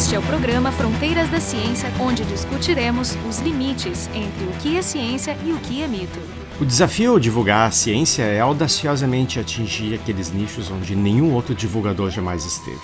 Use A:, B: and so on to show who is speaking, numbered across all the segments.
A: Este é o programa Fronteiras da Ciência, onde discutiremos os limites entre o que é ciência e o que é mito.
B: O desafio ao divulgar a ciência é audaciosamente atingir aqueles nichos onde nenhum outro divulgador jamais esteve.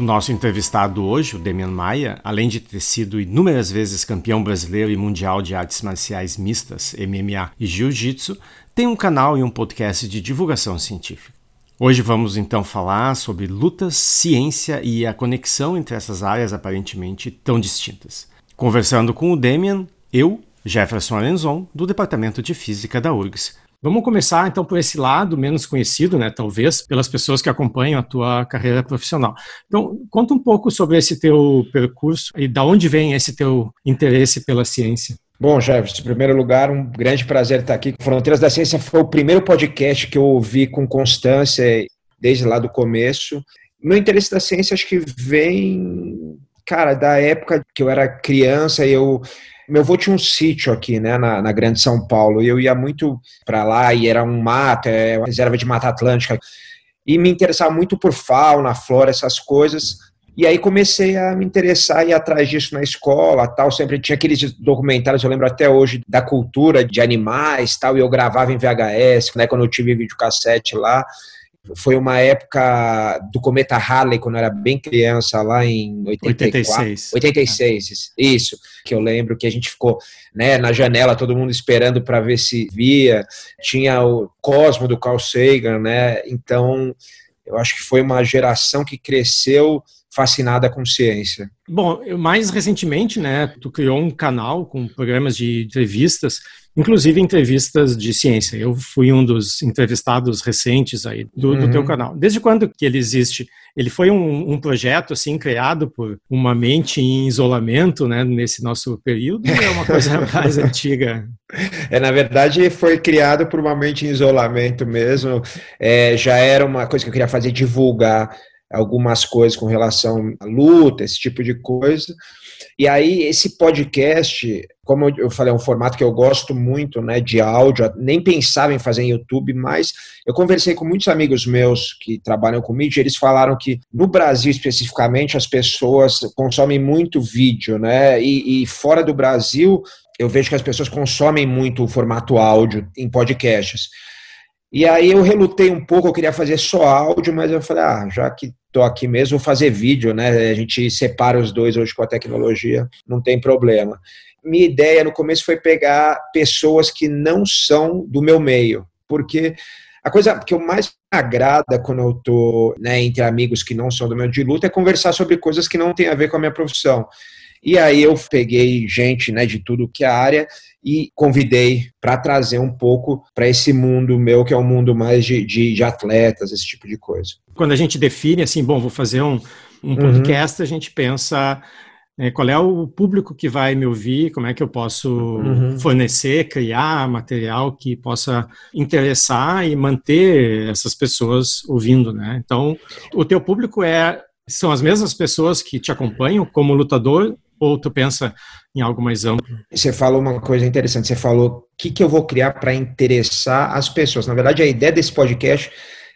B: O nosso entrevistado hoje, o Demian Maia, além de ter sido inúmeras vezes campeão brasileiro e mundial de artes marciais mistas, MMA e Jiu-Jitsu, tem um canal e um podcast de divulgação científica. Hoje vamos então falar sobre lutas, ciência e a conexão entre essas áreas aparentemente tão distintas. Conversando com o Demian, eu, Jefferson Alenzon, do Departamento de Física da URGS. Vamos começar então por esse lado menos conhecido, né, talvez, pelas pessoas que acompanham a tua carreira profissional. Então, conta um pouco sobre esse teu percurso e da onde vem esse teu interesse pela ciência.
C: Bom, Jefferson, em primeiro lugar, um grande prazer estar aqui. Fronteiras da Ciência foi o primeiro podcast que eu ouvi com constância desde lá do começo. Meu interesse da ciência acho que vem, cara, da época que eu era criança e eu meu avô tinha um sítio aqui, né, na, na Grande São Paulo, e eu ia muito para lá e era um mato, é uma reserva de Mata Atlântica, e me interessava muito por fauna, flora, essas coisas. E aí comecei a me interessar e ir atrás disso na escola, tal. Sempre tinha aqueles documentários, eu lembro até hoje, da cultura de animais, tal. E eu gravava em VHS, né? Quando eu tive videocassete lá. Foi uma época do cometa Halley, quando eu era bem criança, lá em 84, 86. 86, isso. Que eu lembro que a gente ficou né, na janela, todo mundo esperando para ver se via. Tinha o Cosmo do Carl Sagan, né? Então, eu acho que foi uma geração que cresceu fascinada com ciência.
B: Bom, mais recentemente, né, tu criou um canal com programas de entrevistas, inclusive entrevistas de ciência. Eu fui um dos entrevistados recentes aí do, uhum. do teu canal. Desde quando que ele existe? Ele foi um, um, projeto assim criado por uma mente em isolamento, né, nesse nosso período. Ou é uma coisa mais antiga.
C: É na verdade foi criado por uma mente em isolamento mesmo. É, já era uma coisa que eu queria fazer divulgar algumas coisas com relação à luta, esse tipo de coisa. E aí, esse podcast, como eu falei, é um formato que eu gosto muito, né, de áudio, nem pensava em fazer em YouTube, mas eu conversei com muitos amigos meus que trabalham com mídia, eles falaram que no Brasil especificamente as pessoas consomem muito vídeo, né, e, e fora do Brasil eu vejo que as pessoas consomem muito o formato áudio em podcasts. E aí eu relutei um pouco, eu queria fazer só áudio, mas eu falei, ah, já que estou aqui mesmo, vou fazer vídeo, né? A gente separa os dois hoje com a tecnologia, não tem problema. Minha ideia no começo foi pegar pessoas que não são do meu meio, porque a coisa que eu mais agrada quando eu estou né, entre amigos que não são do meu de luta é conversar sobre coisas que não têm a ver com a minha profissão. E aí eu peguei gente né, de tudo que é área e convidei para trazer um pouco para esse mundo meu, que é um mundo mais de, de, de, atletas, esse tipo de coisa.
B: Quando a gente define assim, bom, vou fazer um, um uhum. podcast, a gente pensa é, qual é o público que vai me ouvir, como é que eu posso uhum. fornecer, criar material que possa interessar e manter essas pessoas ouvindo, né? Então, o teu público é são as mesmas pessoas que te acompanham como lutador ou tu pensa em algo mais amplo?
C: Você falou uma coisa interessante. Você falou o que, que eu vou criar para interessar as pessoas. Na verdade, a ideia desse podcast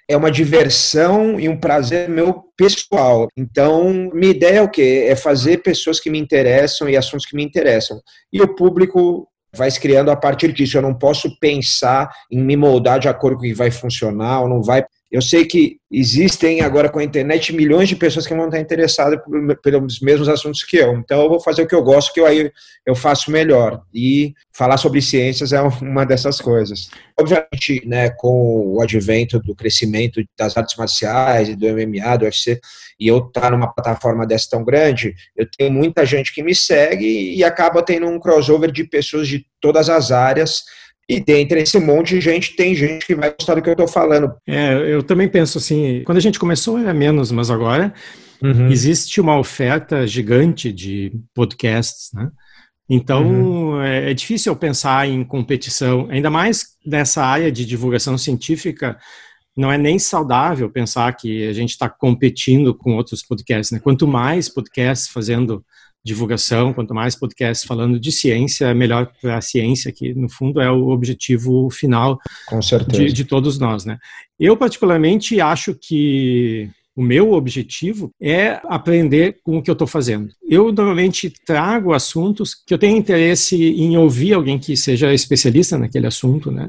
C: é uma diversão e um prazer meu pessoal. Então, minha ideia é o quê? É fazer pessoas que me interessam e assuntos que me interessam. E o público vai se criando a partir disso. Eu não posso pensar em me moldar de acordo com o que vai funcionar ou não vai. Eu sei que existem agora com a internet milhões de pessoas que vão estar interessadas pelos mesmos assuntos que eu. Então eu vou fazer o que eu gosto, que eu aí eu faço melhor. E falar sobre ciências é uma dessas coisas. Obviamente, né, com o advento do crescimento das artes marciais e do MMA, do UFC, e eu estar tá numa plataforma dessa tão grande, eu tenho muita gente que me segue e acaba tendo um crossover de pessoas de todas as áreas e dentro desse monte de gente, tem gente que vai gostar do que eu estou falando.
B: É, eu também penso assim, quando a gente começou era menos, mas agora uhum. existe uma oferta gigante de podcasts, né? Então, uhum. é, é, difícil pensar em competição, ainda mais nessa área de divulgação científica, não é nem saudável pensar que a gente está competindo com outros podcasts. Né? Quanto mais podcasts fazendo divulgação, quanto mais podcasts falando de ciência, melhor para a ciência, que no fundo é o objetivo final de, de, todos nós. Né? Eu, particularmente, acho que O meu objetivo é aprender com o que eu estou fazendo. Eu normalmente trago assuntos que eu tenho interesse em ouvir alguém que seja especialista naquele assunto, né?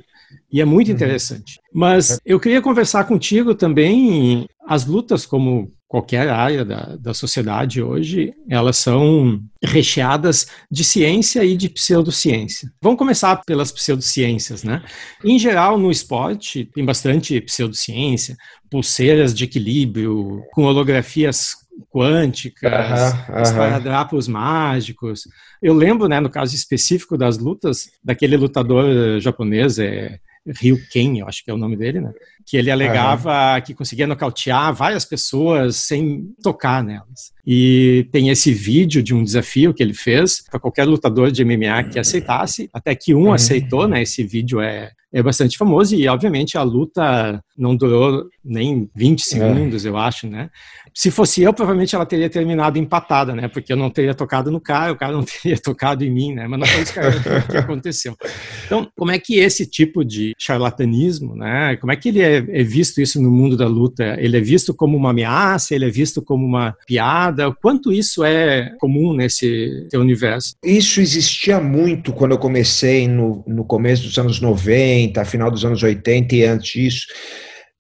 B: E é muito uhum. interessante. Mas eu queria conversar contigo também as lutas como qualquer área da, da sociedade hoje, elas são recheadas de ciência e de pseudociência. Vamos começar pelas pseudociências, né? Em geral, no esporte, tem bastante pseudociência, pulseiras de equilíbrio, com holografias quânticas, uhum, uhum. mágicos. Eu lembro, né, no caso específico das lutas, daquele lutador japonês, é, Ryu Ken, eu acho que é o nome dele, né? Que ele alegava uhum. que conseguia nocautear várias pessoas sem tocar nelas. E tem esse vídeo de um desafio que ele fez para qualquer lutador de MMA que aceitasse, até que um uhum. aceitou, né? Esse vídeo é, é bastante famoso e, obviamente, a luta não durou nem 20 é. segundos, eu acho, né? Se fosse eu, provavelmente ela teria terminado empatada, né? Porque eu não teria tocado no cara, o cara não teria tocado em mim, né? Mas não foi isso que aconteceu. Então, como é que esse tipo de charlatanismo, né? Como é que ele é, é visto isso no mundo da luta? Ele é visto como uma ameaça? Ele é visto como uma piada? Quanto isso é comum nesse universo?
C: Isso existia muito quando eu comecei no, no começo dos anos 90, final dos anos 80 e antes disso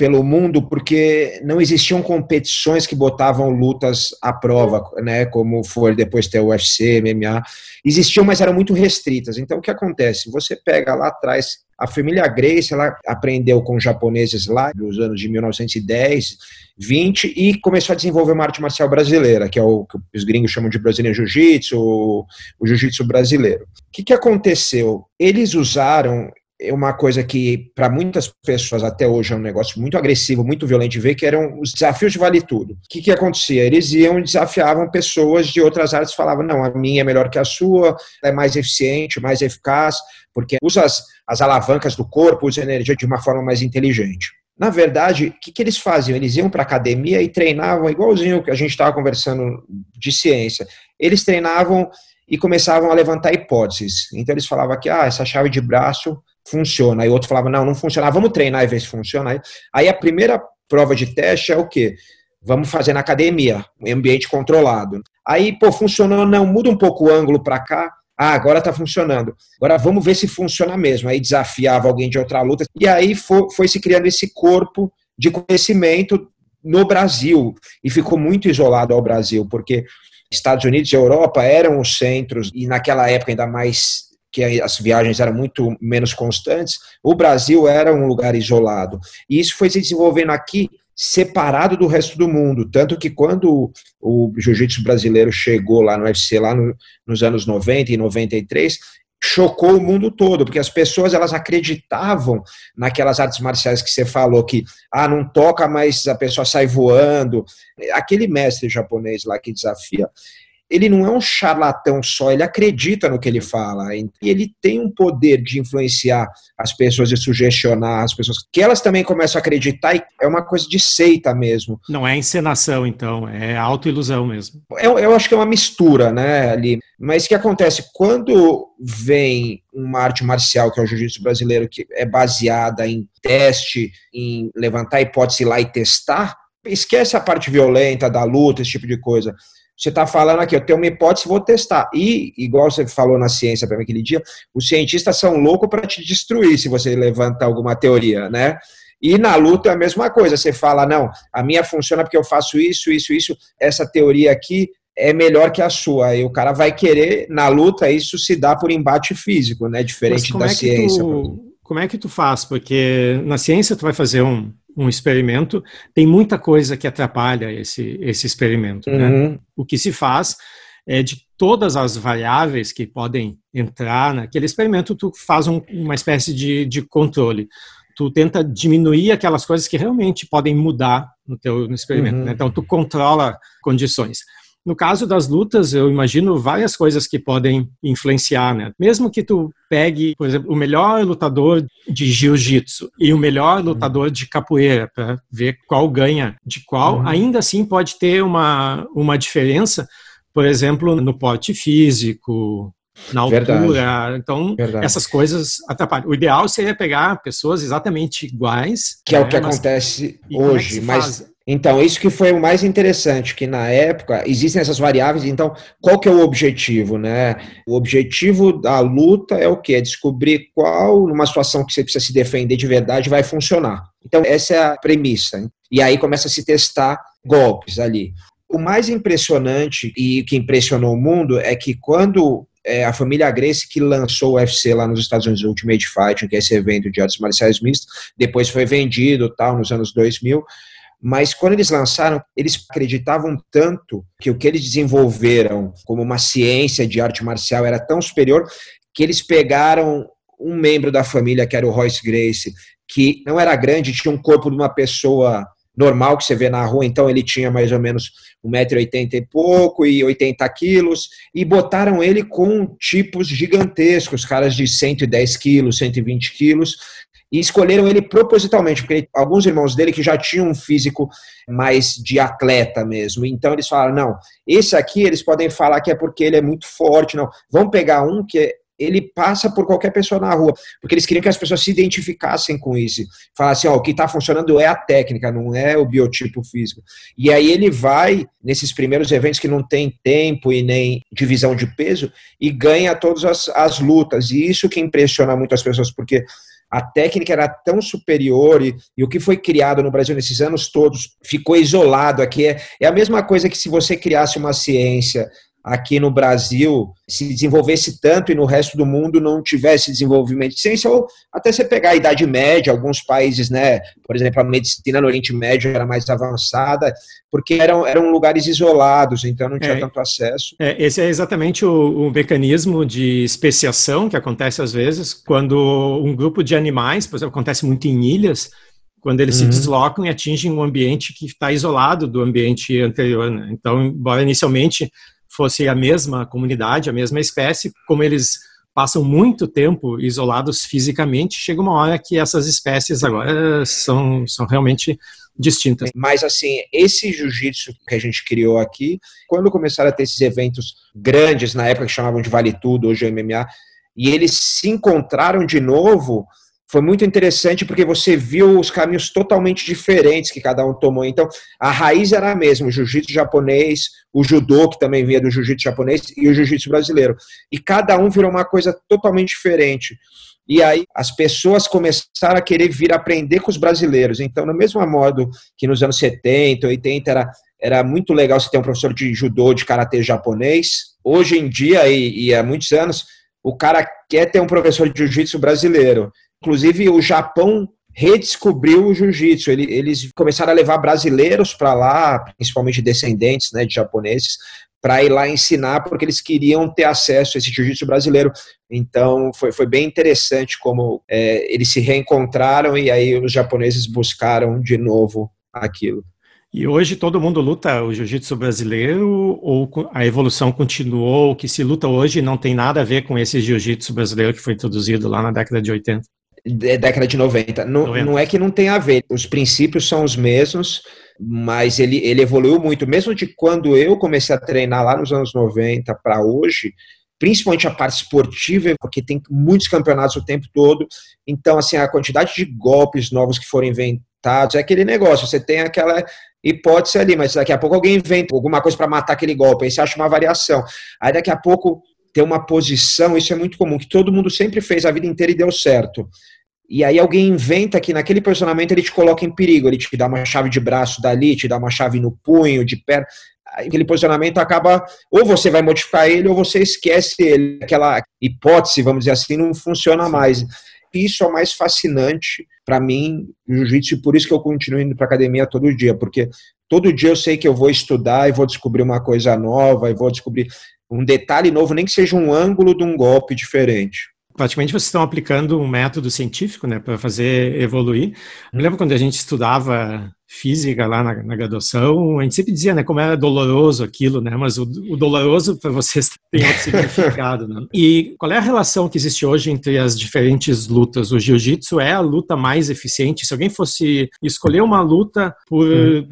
C: pelo mundo porque não existiam competições que botavam lutas à prova, né, como foi depois ter o UFC, MMA. Existiam, mas eram muito restritas. Então o que acontece? Você pega lá atrás a família Grace, ela aprendeu com japoneses lá nos anos de 1910, 20 e começou a desenvolver uma arte marcial brasileira, que é o que os gringos chamam de brasileiro jiu-jitsu, o jiu-jitsu brasileiro. O que, que aconteceu? Eles usaram uma coisa que para muitas pessoas até hoje é um negócio muito agressivo, muito violento de ver, que eram os desafios de vale tudo. O que, que acontecia? Eles iam e desafiavam pessoas de outras áreas, falavam, não, a minha é melhor que a sua, é mais eficiente, mais eficaz, porque usa as, as alavancas do corpo, usa energia de uma forma mais inteligente. Na verdade, o que, que eles faziam? Eles iam para a academia e treinavam igualzinho que a gente estava conversando de ciência. Eles treinavam e começavam a levantar hipóteses. Então eles falavam que ah, essa chave de braço funciona. Aí outro falava, não, não funciona. Ah, vamos treinar e ver se funciona. Aí a primeira prova de teste é o quê? Vamos fazer na academia, em ambiente controlado. Aí, pô, funcionou, não, muda um pouco o ângulo para cá. Ah, agora está funcionando. Agora vamos ver se funciona mesmo. Aí desafiava alguém de outra luta. E aí foi, foi se criando esse corpo de conhecimento no Brasil. E ficou muito isolado ao Brasil, porque Estados Unidos e Europa eram os centros, e naquela época ainda mais que as viagens eram muito menos constantes, o Brasil era um lugar isolado. E isso foi se desenvolvendo aqui separado do resto do mundo, tanto que quando o jiu-jitsu brasileiro chegou lá no UFC, lá no, nos anos 90 e 93, chocou o mundo todo, porque as pessoas elas acreditavam naquelas artes marciais que você falou que ah, não toca, mas a pessoa sai voando. Aquele mestre japonês lá que desafia, ele não é um charlatão só, ele acredita no que ele fala. E ele tem um poder de influenciar as pessoas e sugestionar as pessoas, que elas também começam a acreditar e é uma coisa de seita mesmo.
B: Não é encenação, então, é autoilusão mesmo.
C: Eu, eu acho que é uma mistura, né, ali. Mas o que acontece? Quando vem uma arte marcial, que é o jiu-jitsu brasileiro, que é baseada em teste, em levantar a hipótese lá e testar, esquece a parte violenta da luta, esse tipo de coisa você está falando aqui, eu tenho uma hipótese, vou testar. E, igual você falou na ciência para mim aquele dia, os cientistas são loucos para te destruir se você levanta alguma teoria, né? E na luta é a mesma coisa. Você fala, não, a minha funciona porque eu faço isso, isso, isso. Essa teoria aqui é melhor que a sua. E o cara vai querer, na luta, isso se dá por embate físico, né? Diferente da é ciência.
B: Tu, como é que tu faz? Porque na ciência tu vai fazer um, um experimento, tem muita coisa que atrapalha esse, esse experimento. Né? Uhum. Né? O que se faz é de todas as variáveis que podem entrar naquele experimento, tu faz um, uma espécie de, de controle. Tu tenta diminuir aquelas coisas que realmente podem mudar no teu no experimento. Uhum. Né? Então, tu controla condições. No caso das lutas, eu imagino várias coisas que podem influenciar, né? Mesmo que tu pegue, por exemplo, o melhor lutador de jiu-jitsu e o melhor uhum. lutador de capoeira para ver qual ganha de qual, uhum. ainda assim pode ter uma, uma diferença, por exemplo, no porte físico, na altura. Verdade. Então, Verdade. essas coisas atrapalham. O ideal seria pegar pessoas exatamente iguais.
C: Que né? é o né, que acontece mas, hoje. É mas Então, isso que foi o mais interessante, que na época existem essas variáveis, então, qual que é o objetivo, né? O objetivo da luta é o quê? É descobrir qual, numa situação que você precisa se defender de verdade, vai funcionar. Então, essa é a premissa. E aí começa a se testar golpes ali. O mais impressionante e que impressionou o mundo é que quando é, a família Gracie que lançou o UFC lá nos Estados Unidos, Ultimate Fighting, que é esse evento de artes marciais mistas, depois foi vendido tal nos anos 2000, mas quando eles lançaram, eles acreditavam tanto que o que eles desenvolveram como uma ciência de arte marcial era tão superior que eles pegaram um membro da família, que era o Royce Grace, que não era grande, tinha um corpo de uma pessoa normal que você vê na rua, então ele tinha mais ou menos 1,80m e pouco e 80 quilos, e botaram ele com tipos gigantescos, caras de 110 quilos, 120 quilos, e escolheram ele propositalmente, porque alguns irmãos dele que já tinham um físico mais de atleta mesmo. Então eles falaram: não, esse aqui eles podem falar que é porque ele é muito forte, não. Vamos pegar um que ele passa por qualquer pessoa na rua, porque eles queriam que as pessoas se identificassem com isso. Falassem, ó, o que está funcionando é a técnica, não é o biotipo físico. E aí ele vai nesses primeiros eventos que não tem tempo e nem divisão de peso e ganha todas as, as lutas. E isso que impressiona muito as pessoas, porque a técnica era tão superior e, e, o que foi criado no Brasil nesses anos todos ficou isolado aqui. É, é a mesma coisa que se você criasse uma ciência aqui no Brasil se desenvolvesse tanto e no resto do mundo não tivesse desenvolvimento de ciência, ou até você pegar a Idade Média, alguns países, né, por exemplo, a medicina no Oriente Médio era mais avançada, porque eram, eram lugares isolados, então não tinha é, tanto acesso.
B: É, esse é exatamente o, o, mecanismo de especiação que acontece às vezes quando um grupo de animais, por exemplo, acontece muito em ilhas, quando eles uhum. se deslocam e atingem um ambiente que está isolado do ambiente anterior. Né? Então, embora inicialmente fosse a mesma comunidade, a mesma espécie, como eles passam muito tempo isolados fisicamente, chega uma hora que essas espécies agora são, são realmente distintas.
C: Mas assim, esse jiu-jitsu que a gente criou aqui, quando começaram a ter esses eventos grandes, na época que chamavam de Vale Tudo, hoje é MMA, e eles se encontraram de novo, foi muito interessante porque você viu os caminhos totalmente diferentes que cada um tomou. Então, a raiz era a mesma, o jiu-jitsu japonês, o judô, que também vinha do jiu-jitsu japonês, e o jiu-jitsu brasileiro. E cada um virou uma coisa totalmente diferente. E aí as pessoas começaram a querer vir aprender com os brasileiros. Então, no mesmo modo que nos anos 70, 80 era, era muito legal você ter um professor de judô, de karatê japonês, hoje em dia, e, e há muitos anos, o cara quer ter um professor de jiu-jitsu brasileiro. Inclusive, o Japão redescobriu o jiu-jitsu. Eles começaram a levar brasileiros para lá, principalmente descendentes né, de japoneses, para ir lá ensinar, porque eles queriam ter acesso a esse jiu-jitsu brasileiro. Então, foi, foi bem interessante como é, eles se reencontraram e aí os japoneses buscaram de novo aquilo.
B: E hoje todo mundo luta o jiu-jitsu brasileiro ou a evolução continuou? O que se luta hoje não tem nada a ver com esse jiu-jitsu brasileiro que foi introduzido lá na década de 80?
C: Década de 90. Não, 90. não é que não tem a ver, os princípios são os mesmos, mas ele, ele evoluiu muito. Mesmo de quando eu comecei a treinar lá nos anos 90 para hoje, principalmente a parte esportiva, porque tem muitos campeonatos o tempo todo. Então, assim, a quantidade de golpes novos que foram inventados é aquele negócio. Você tem aquela hipótese ali, mas daqui a pouco alguém inventa alguma coisa para matar aquele golpe, aí você acha uma variação. Aí daqui a pouco ter uma posição, isso é muito comum, que todo mundo sempre fez a vida inteira e deu certo. E aí alguém inventa que naquele posicionamento ele te coloca em perigo, ele te dá uma chave de braço dali, te dá uma chave no punho, de perna. Aquele posicionamento acaba, ou você vai modificar ele, ou você esquece ele. Aquela hipótese, vamos dizer assim, não funciona mais. Isso é o mais fascinante para mim no jiu-jitsu, e por isso que eu continuo indo para academia todo dia, porque todo dia eu sei que eu vou estudar e vou descobrir uma coisa nova, e vou descobrir um detalhe novo, nem que seja um ângulo de um golpe diferente.
B: Praticamente vocês estão aplicando um método científico né, para fazer evoluir. Me lembro quando a gente estudava física lá na, na, graduação, a gente sempre dizia né, como era doloroso aquilo, né, mas o, o doloroso para vocês tem outro significado. Né? E qual é a relação que existe hoje entre as diferentes lutas? O jiu-jitsu é a luta mais eficiente? Se alguém fosse escolher uma luta por hum.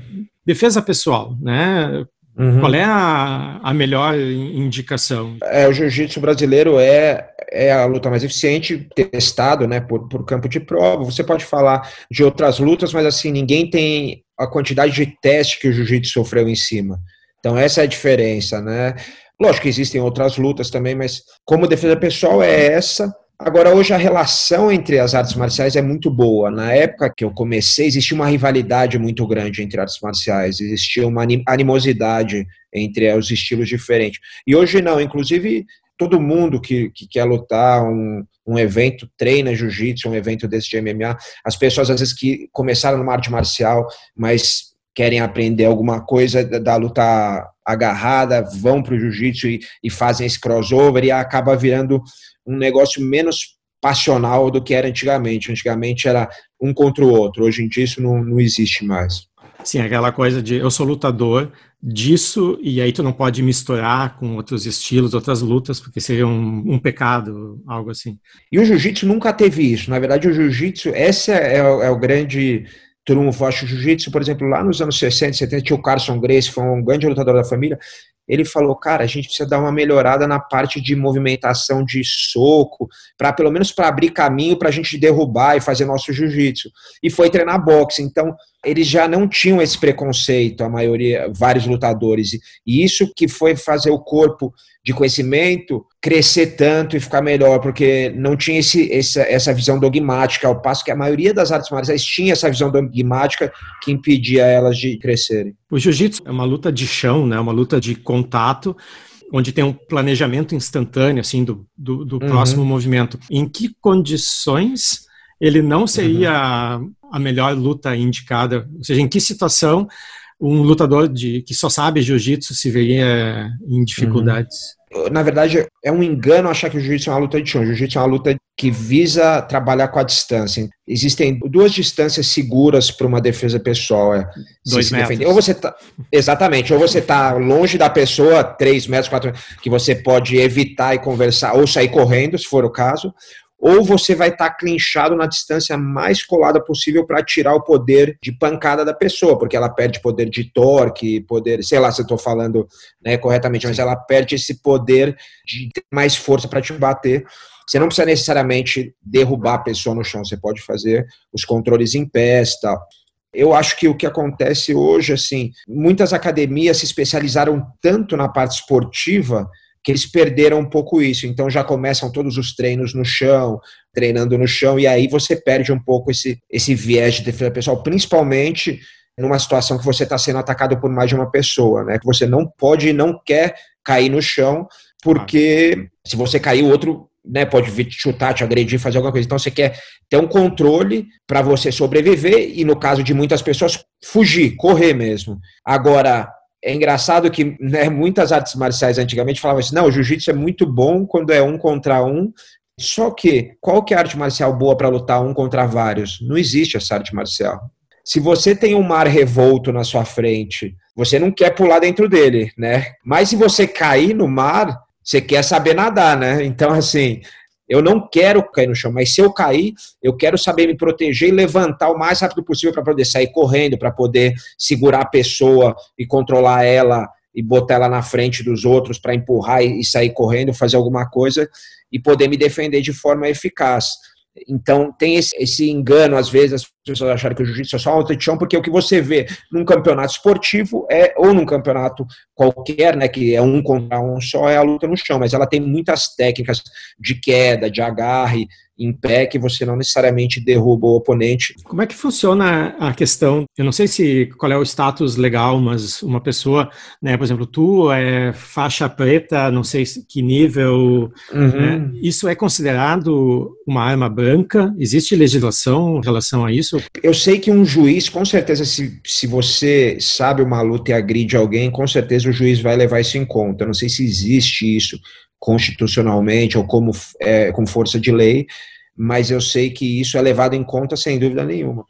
B: defesa pessoal, né? Uhum. Qual é a, a melhor indicação?
C: É, o jiu-jitsu brasileiro é, é a luta mais eficiente, testado né, por, por campo de prova. Você pode falar de outras lutas, mas assim, ninguém tem a quantidade de teste que o jiu-jitsu sofreu em cima. Então, essa é a diferença, né? Lógico que existem outras lutas também, mas como defesa pessoal é essa. Agora, hoje a relação entre as artes marciais é muito boa. Na época que eu comecei, existia uma rivalidade muito grande entre artes marciais, existia uma animosidade entre os estilos diferentes. E hoje não, inclusive todo mundo que, que quer lutar um, um evento, treina jiu-jitsu, um evento desse de MMA, as pessoas às vezes que começaram numa arte marcial, mas querem aprender alguma coisa da luta agarrada, vão para o jiu-jitsu e, e, fazem esse crossover e acaba virando um negócio menos passional do que era antigamente. Antigamente era um contra o outro, hoje em dia isso não, não existe mais.
B: Sim, aquela coisa de eu sou lutador disso e aí tu não pode misturar com outros estilos, outras lutas, porque seria um, um pecado, algo assim.
C: E o jiu-jitsu nunca teve isso. Na verdade, o jiu-jitsu, esse é, é, é o grande trunfo. Acho jiu-jitsu, por exemplo, lá nos anos 60, 70, tinha o Carson Grace, foi um grande lutador da família ele falou, cara, a gente precisa dar uma melhorada na parte de movimentação de soco, para pelo menos para abrir caminho para a gente derrubar e fazer nosso jiu-jitsu. E foi treinar boxe. Então, eles já não tinham esse preconceito, a maioria, vários lutadores. E isso que foi fazer o corpo de conhecimento crescer tanto e ficar melhor, porque não tinha esse, essa, essa visão dogmática, ao passo que a maioria das artes marciais tinha essa visão dogmática que impedia elas de crescerem.
B: O jiu-jitsu é uma luta de chão, né, uma luta de contato, onde tem um planejamento instantâneo assim do, do, do uhum. próximo movimento. Em que condições ele não seria uhum. a melhor luta indicada? Ou seja, em que situação um lutador de, que só sabe jiu-jitsu se veria em dificuldades?
C: Uhum. Na verdade, é um engano achar que o jiu-jitsu é uma luta de chão. O jiu-jitsu é uma luta que visa trabalhar com a distância. Existem duas distâncias seguras para uma defesa pessoal. É
B: Dois se metros.
C: Defender. Ou você tá, exatamente, ou você está longe da pessoa, três metros, quatro metros, que você pode evitar e conversar, ou sair correndo, se for o caso, ou você vai estar tá clinchado na distância mais colada possível para tirar o poder de pancada da pessoa, porque ela perde poder de torque, poder, sei lá se eu estou falando né, corretamente, mas ela perde esse poder de ter mais força para te bater. Você não precisa necessariamente derrubar a pessoa no chão, você pode fazer os controles em pé e tal. Eu acho que o que acontece hoje, assim, muitas academias se especializaram tanto na parte esportiva que eles perderam um pouco isso. Então já começam todos os treinos no chão, treinando no chão, e aí você perde um pouco esse, esse viés de defesa pessoal, principalmente numa situação que você está sendo atacado por mais de uma pessoa, né? Que você não pode e não quer cair no chão, porque se você cair, o outro né, pode vir te chutar, te agredir, fazer alguma coisa. Então você quer ter um controle para você sobreviver e, no caso de muitas pessoas, fugir, correr mesmo. Agora, é engraçado que né, muitas artes marciais antigamente falavam assim, não, o jiu-jitsu é muito bom quando é um contra um, só que qual que é a arte marcial boa para lutar um contra vários? Não existe essa arte marcial. Se você tem um mar revolto na sua frente, você não quer pular dentro dele, né? Mas se você cair no mar, você quer saber nadar, né? Então, assim, eu não quero cair no chão, mas se eu cair, eu quero saber me proteger e levantar o mais rápido possível para poder sair correndo, para poder segurar a pessoa e controlar ela e botar ela na frente dos outros para empurrar e sair correndo, fazer alguma coisa e poder me defender de forma eficaz. Então tem esse, esse, engano, às vezes, as pessoas acharem que o jiu-jitsu é só luta de chão, porque o que você vê num campeonato esportivo é, ou num campeonato qualquer, né, que é um contra um só, é a luta no chão, mas ela tem muitas técnicas de queda, de agarre, em pé que você não necessariamente derruba o oponente.
B: Como é que funciona a questão? Eu não sei se qual é o status legal, mas uma pessoa, né, por exemplo, tu é faixa preta, não sei que nível, uhum. né, isso é considerado uma arma branca? Existe legislação em relação a isso?
C: Eu sei que um juiz, com certeza, se, se você sabe uma luta e agride alguém, com certeza o juiz vai levar isso em conta. Eu não sei se existe isso constitucionalmente ou como, é, com força de lei, mas eu sei que isso é levado em conta sem dúvida nenhuma.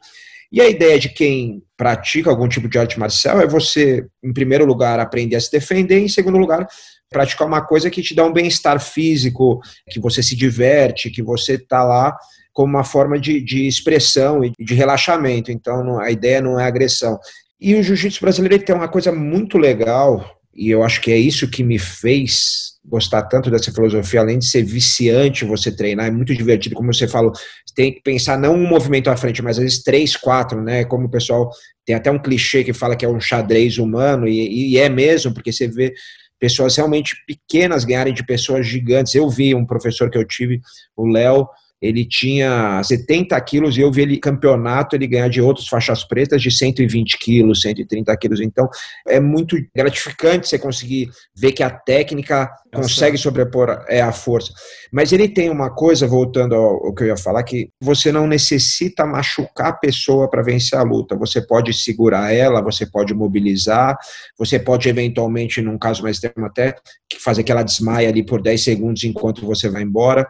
C: E a ideia de quem pratica algum tipo de arte marcial é você, em primeiro lugar, aprender a se defender, em segundo lugar, praticar uma coisa que te dá um bem-estar físico, que você se diverte, que você está lá como uma forma de, de expressão e de relaxamento. Então, a ideia não é agressão. E o jiu-jitsu brasileiro tem uma coisa muito legal, e eu acho que é isso que me fez gostar tanto dessa filosofia, além de ser viciante você treinar, é muito divertido, como você falou, tem que pensar não um movimento à frente, mas às vezes três, quatro, né? Como o pessoal tem até um clichê que fala que é um xadrez humano, e, e é mesmo, porque você vê pessoas realmente pequenas ganharem de pessoas gigantes. Eu vi um professor que eu tive, o Léo, ele tinha 70 quilos e eu vi ele campeonato, ele ganhar de outros faixas pretas de 120 quilos, 130 quilos. Então, é muito gratificante você conseguir ver que a técnica consegue sobrepor é, a força. Mas ele tem uma coisa, voltando ao, ao que eu ia falar, que você não necessita machucar a pessoa para vencer a luta. Você pode segurar ela, você pode mobilizar, você pode eventualmente, num caso mais extremo até, fazer que ela desmaie ali por 10 segundos enquanto você vai embora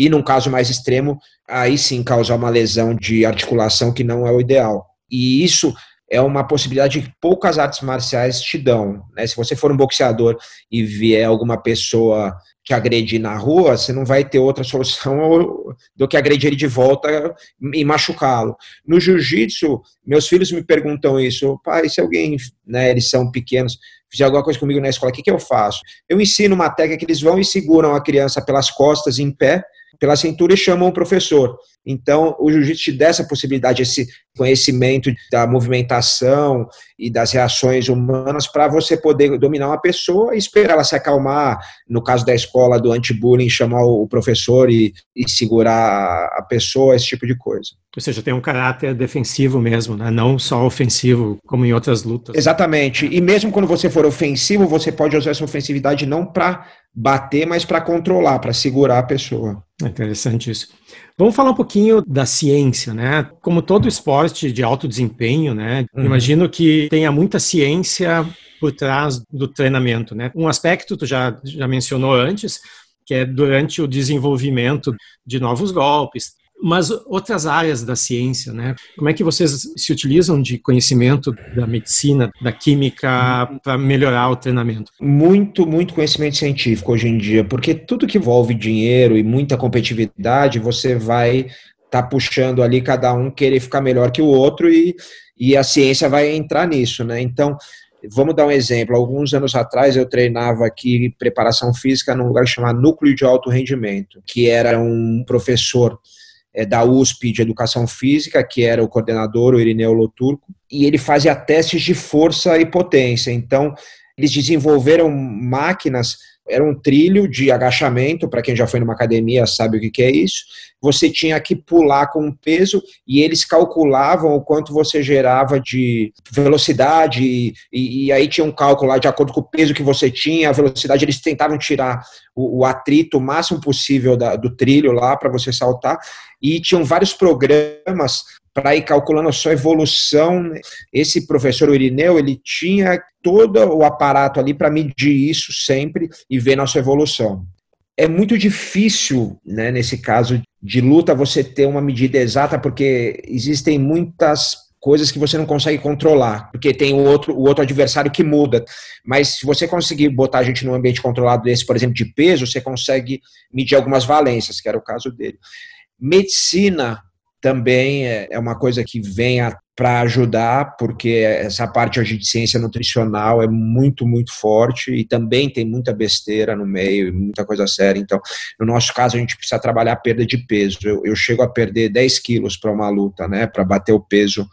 C: e num caso mais extremo, aí sim causar uma lesão de articulação que não é o ideal. E isso é uma possibilidade que poucas artes marciais te dão. Né? Se você for um boxeador e vier alguma pessoa te agredir na rua, você não vai ter outra solução do que agredir ele de volta e machucá-lo. No jiu-jitsu, meus filhos me perguntam isso, pai, se alguém, né, eles são pequenos, fizer alguma coisa comigo na escola, o que, que eu faço? Eu ensino uma técnica que eles vão e seguram a criança pelas costas em pé, pela cintura e chamam o professor. Então, o jiu-jitsu te dá essa possibilidade, esse conhecimento da movimentação e das reações humanas para você poder dominar uma pessoa e esperar ela se acalmar. No caso da escola do anti-bullying, chamar o professor e, e, segurar a pessoa, esse tipo de coisa.
B: Ou seja, tem um caráter defensivo mesmo, né? não só ofensivo, como em outras lutas.
C: Exatamente. E mesmo quando você for ofensivo, você pode usar essa ofensividade não para bater, mas para controlar, para segurar a pessoa.
B: Interessante isso. Vamos falar um pouquinho da ciência, né? Como todo esporte de alto desempenho, né? Uhum. Imagino que tenha muita ciência por trás do treinamento, né? Um aspecto tu já já mencionou antes, que é durante o desenvolvimento de novos golpes, mas outras áreas da ciência, né? Como é que vocês se utilizam de conhecimento da medicina, da química para melhorar o treinamento?
C: Muito, muito conhecimento científico hoje em dia, porque tudo que envolve dinheiro e muita competitividade, você vai estar tá puxando ali cada um querer ficar melhor que o outro e, e a ciência vai entrar nisso, né? Então, Vamos dar um exemplo. Alguns anos atrás eu treinava aqui preparação física num lugar chamado Núcleo de Alto Rendimento, que era um professor é, da USP de Educação Física, que era o coordenador, o Irineu Loturco, e ele fazia testes de força e potência. Então, eles desenvolveram máquinas, era um trilho de agachamento, para quem já foi numa academia sabe o que, que é isso. Você tinha que pular com um peso e eles calculavam o quanto você gerava de velocidade, e, e aí tinha um cálculo lá de acordo com o peso que você tinha, a velocidade, eles tentavam tirar o, o atrito o máximo possível da, do trilho lá para você saltar e tinham vários programas para ir calculando a sua evolução. Esse professor Irineu, ele tinha todo o aparato ali para medir isso sempre e ver nossa evolução. É muito difícil, né, nesse caso de luta, você ter uma medida exata, porque existem muitas coisas que você não consegue controlar, porque tem o outro, o outro adversário que muda. Mas se você conseguir botar a gente num ambiente controlado desse, por exemplo, de peso, você consegue medir algumas valências, que era o caso dele. Medicina também é, é uma coisa que vem para ajudar, porque essa parte hoje de ciência nutricional é muito, muito forte e também tem muita besteira no meio, muita coisa séria. Então, no nosso caso, a gente precisa trabalhar a perda de peso. Eu, eu chego a perder 10 quilos para uma luta, né, para bater o peso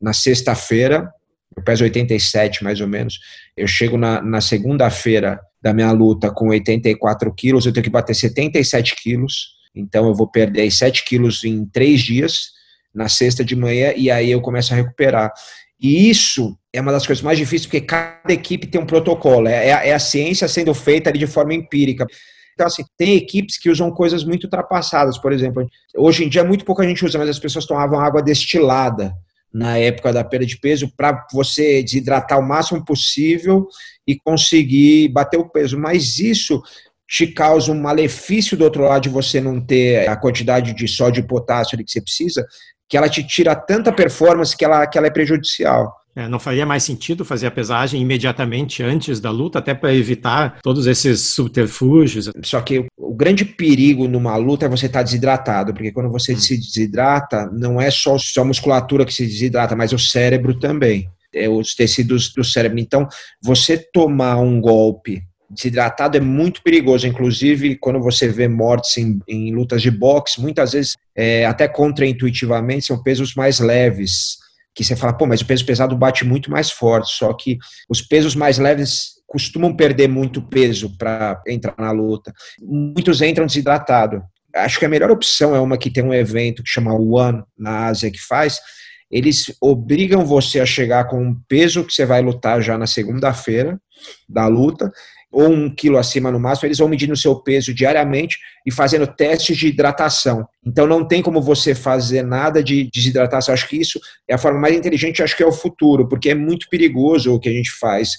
C: na sexta-feira, eu peso 87 mais ou menos. Eu chego na, na segunda-feira da minha luta com 84 quilos, eu tenho que bater 77 quilos então eu vou perder 7 quilos em três dias, na sexta de manhã, e aí eu começo a recuperar. E isso é uma das coisas mais difíceis, porque cada equipe tem um protocolo, é, é, é a ciência sendo feita ali de forma empírica. Então, assim, tem equipes que usam coisas muito ultrapassadas, por exemplo. Hoje em dia, muito pouca gente usa, mas as pessoas tomavam água destilada na época da perda de peso para você desidratar o máximo possível e conseguir bater o peso. Mas isso te causa um malefício do outro lado de você não ter a quantidade de sódio e potássio que você precisa, que ela te tira tanta performance que ela, que ela é prejudicial.
B: É, não faria mais sentido fazer a pesagem imediatamente antes da luta, até para evitar todos esses subterfúgios?
C: Só que o grande perigo numa luta é você estar tá desidratado, porque quando você hum. se desidrata, não é só a musculatura que se desidrata, mas o cérebro também. é, os tecidos do cérebro. Então, você tomar um golpe desidratado é muito perigoso. Inclusive, quando você vê mortes em, em lutas de boxe, muitas vezes, é, até contraintuitivamente, são pesos mais leves. Que você fala, pô, mas o peso pesado bate muito mais forte. Só que os pesos mais leves costumam perder muito peso para entrar na luta. Muitos entram desidratado. Acho que a melhor opção é uma que tem um evento que chama One na Ásia que faz. Eles obrigam você a chegar com um peso que você vai lutar já na segunda-feira da luta ou um quilo acima no máximo, eles vão medindo o seu peso diariamente e fazendo testes de hidratação. Então não tem como você fazer nada de desidratação. Acho que isso é a forma mais inteligente, acho que é o futuro, porque é muito perigoso o que a gente faz.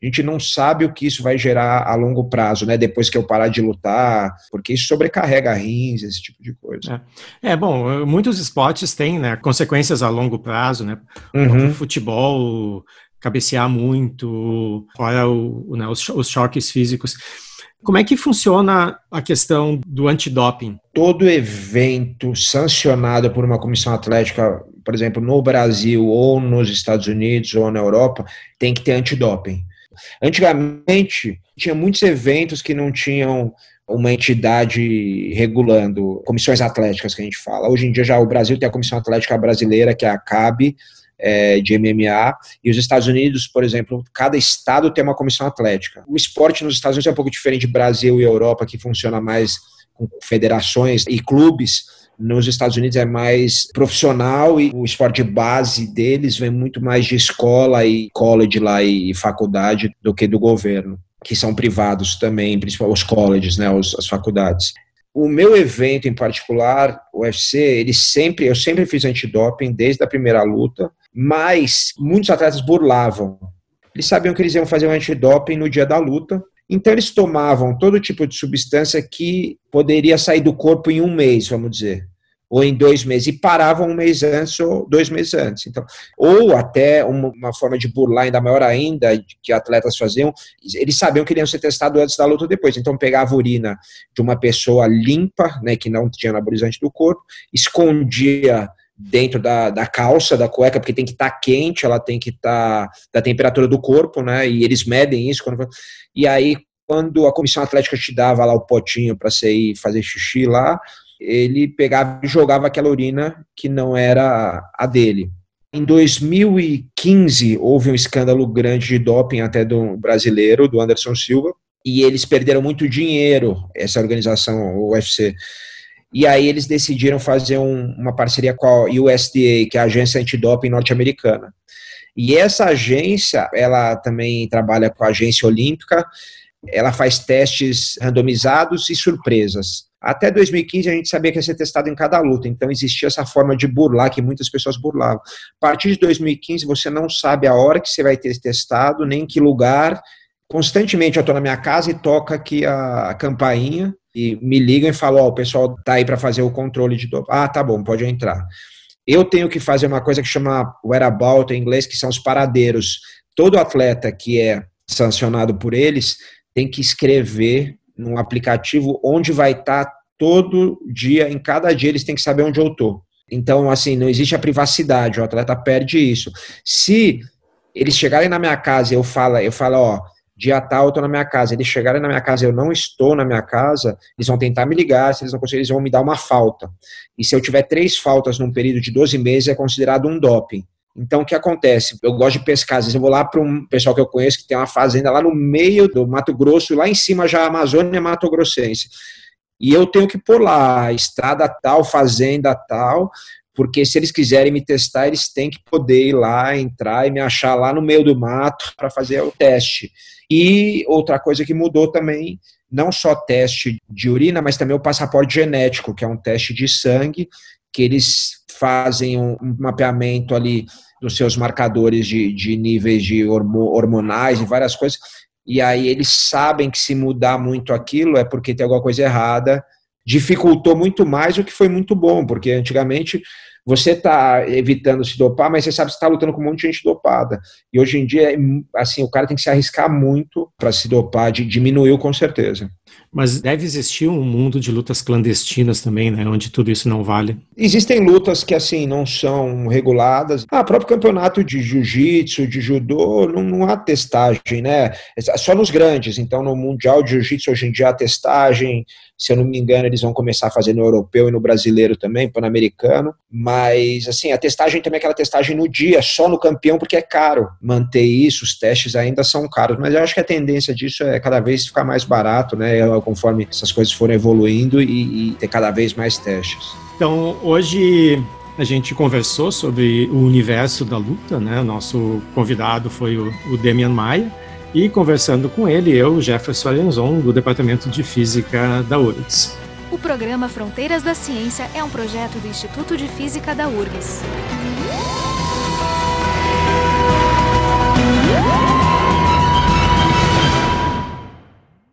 C: A gente não sabe o que isso vai gerar a longo prazo, né? Depois que eu parar de lutar, porque isso sobrecarrega rins, esse tipo de coisa.
B: É, é bom, muitos esportes têm né, consequências a longo prazo, né? Uhum. O futebol cabecear muito, fora o, né, os, os choques físicos. Como é que funciona a questão do antidoping?
C: Todo evento sancionado por uma comissão atlética, por exemplo, no Brasil ou nos Estados Unidos ou na Europa, tem que ter antidoping. Antigamente, tinha muitos eventos que não tinham uma entidade regulando, comissões atléticas que a gente fala. Hoje em dia já o Brasil tem a Comissão Atlética Brasileira, que é a CAB, é, de MMA, e os Estados Unidos, por exemplo, cada estado tem uma comissão atlética. O esporte nos Estados Unidos é um pouco diferente do Brasil e Europa, que funciona mais com federações e clubes. Nos Estados Unidos é mais profissional e o esporte base deles vem muito mais de escola e college lá e faculdade do que do governo, que são privados também, principalmente os colleges, né, as faculdades. O meu evento em particular, o UFC, ele sempre, eu sempre fiz antidoping desde a primeira luta, mas muitos atletas burlavam. Eles sabiam que eles iam fazer um antidoping no dia da luta, então eles tomavam todo tipo de substância que poderia sair do corpo em um mês, vamos dizer ou em dois meses, e paravam um mês antes ou dois meses antes. Então, ou até uma, forma de burlar ainda maior ainda, que atletas faziam, eles sabiam que iriam ser testados antes da luta ou depois. Então, pegava a urina de uma pessoa limpa, né, que não tinha anabolizante do corpo, escondia dentro da, da calça, da cueca, porque tem que estar tá quente, ela tem que estar tá da temperatura do corpo, né, e eles medem isso. Quando, e aí, quando a comissão atlética te dava lá o potinho para você ir fazer xixi lá, ele pegava e jogava aquela urina que não era a dele. Em 2015, houve um escândalo grande de doping até do brasileiro, do Anderson Silva, e eles perderam muito dinheiro, essa organização, o UFC. E aí eles decidiram fazer um, uma parceria com a USDA, que é a agência antidoping norte-americana. E essa agência, ela também trabalha com a agência olímpica, ela faz testes randomizados e surpresas. Até 2015 a gente sabia que ia ser testado em cada luta, então existia essa forma de burlar que muitas pessoas burlavam. A partir de 2015 você não sabe a hora que você vai ter testado, nem em que lugar. Constantemente eu estou na minha casa e toca aqui a campainha e me ligam e falam: Ó, oh, o pessoal tá aí para fazer o controle de doping. Ah, tá bom, pode entrar. Eu tenho que fazer uma coisa que chama whereabout em inglês, que são os paradeiros. Todo atleta que é sancionado por eles tem que escrever num aplicativo onde vai estar tá todo dia, em cada dia eles têm que saber onde eu estou. Então, assim, não existe a privacidade, o atleta perde isso. Se eles chegarem na minha casa e eu falo, eu falo, ó, dia tal eu estou na minha casa, eles chegarem na minha casa eu não estou na minha casa, eles vão tentar me ligar, se eles não conseguirem, eles vão me dar uma falta. E se eu tiver três faltas num período de 12 meses, é considerado um doping. Então, o que acontece? Eu gosto de pescar, às vezes eu vou lá para um pessoal que eu conheço que tem uma fazenda lá no meio do Mato Grosso, lá em cima já a Amazônia Mato Grossense. E eu tenho que lá, estrada tal, fazenda tal, porque se eles quiserem me testar, eles têm que poder ir lá, entrar e me achar lá no meio do mato para fazer o teste. E outra coisa que mudou também, não só teste de urina, mas também o passaporte genético, que é um teste de sangue, que eles fazem um, mapeamento ali dos seus marcadores de, de níveis de hormonais e várias coisas, e aí eles sabem que se mudar muito aquilo é porque tem alguma coisa errada, dificultou muito mais o que foi muito bom, porque antigamente você está evitando se dopar, mas você sabe que está lutando com um monte de gente dopada. E hoje em dia, assim, o cara tem que se arriscar muito para se dopar, de, diminuiu com certeza.
B: Mas deve existir um mundo de lutas clandestinas também, né? Onde tudo isso não vale.
C: Existem lutas que, assim, não são reguladas. Ah, próprio campeonato de jiu-jitsu, de judô, não, não, há testagem, né? É só nos grandes. Então, no Mundial de Jiu-Jitsu, hoje em dia, há testagem. Se eu não me engano, eles vão começar a fazer no europeu e no brasileiro também, pan-americano. Mas, assim, a testagem também é aquela testagem no dia, só no campeão, porque é caro manter isso. Os testes ainda são caros. Mas eu acho que a tendência disso é cada vez ficar mais barato, né? Conforme essas coisas forem evoluindo e, e ter cada vez mais testes.
B: Então, hoje a gente conversou sobre o universo da luta, né? O nosso convidado foi o, o Demian Maia. E conversando com ele, eu, Jefferson Alenzon, do Departamento de Física da URGS.
A: O programa Fronteiras da Ciência é um projeto do Instituto de Física da URGS.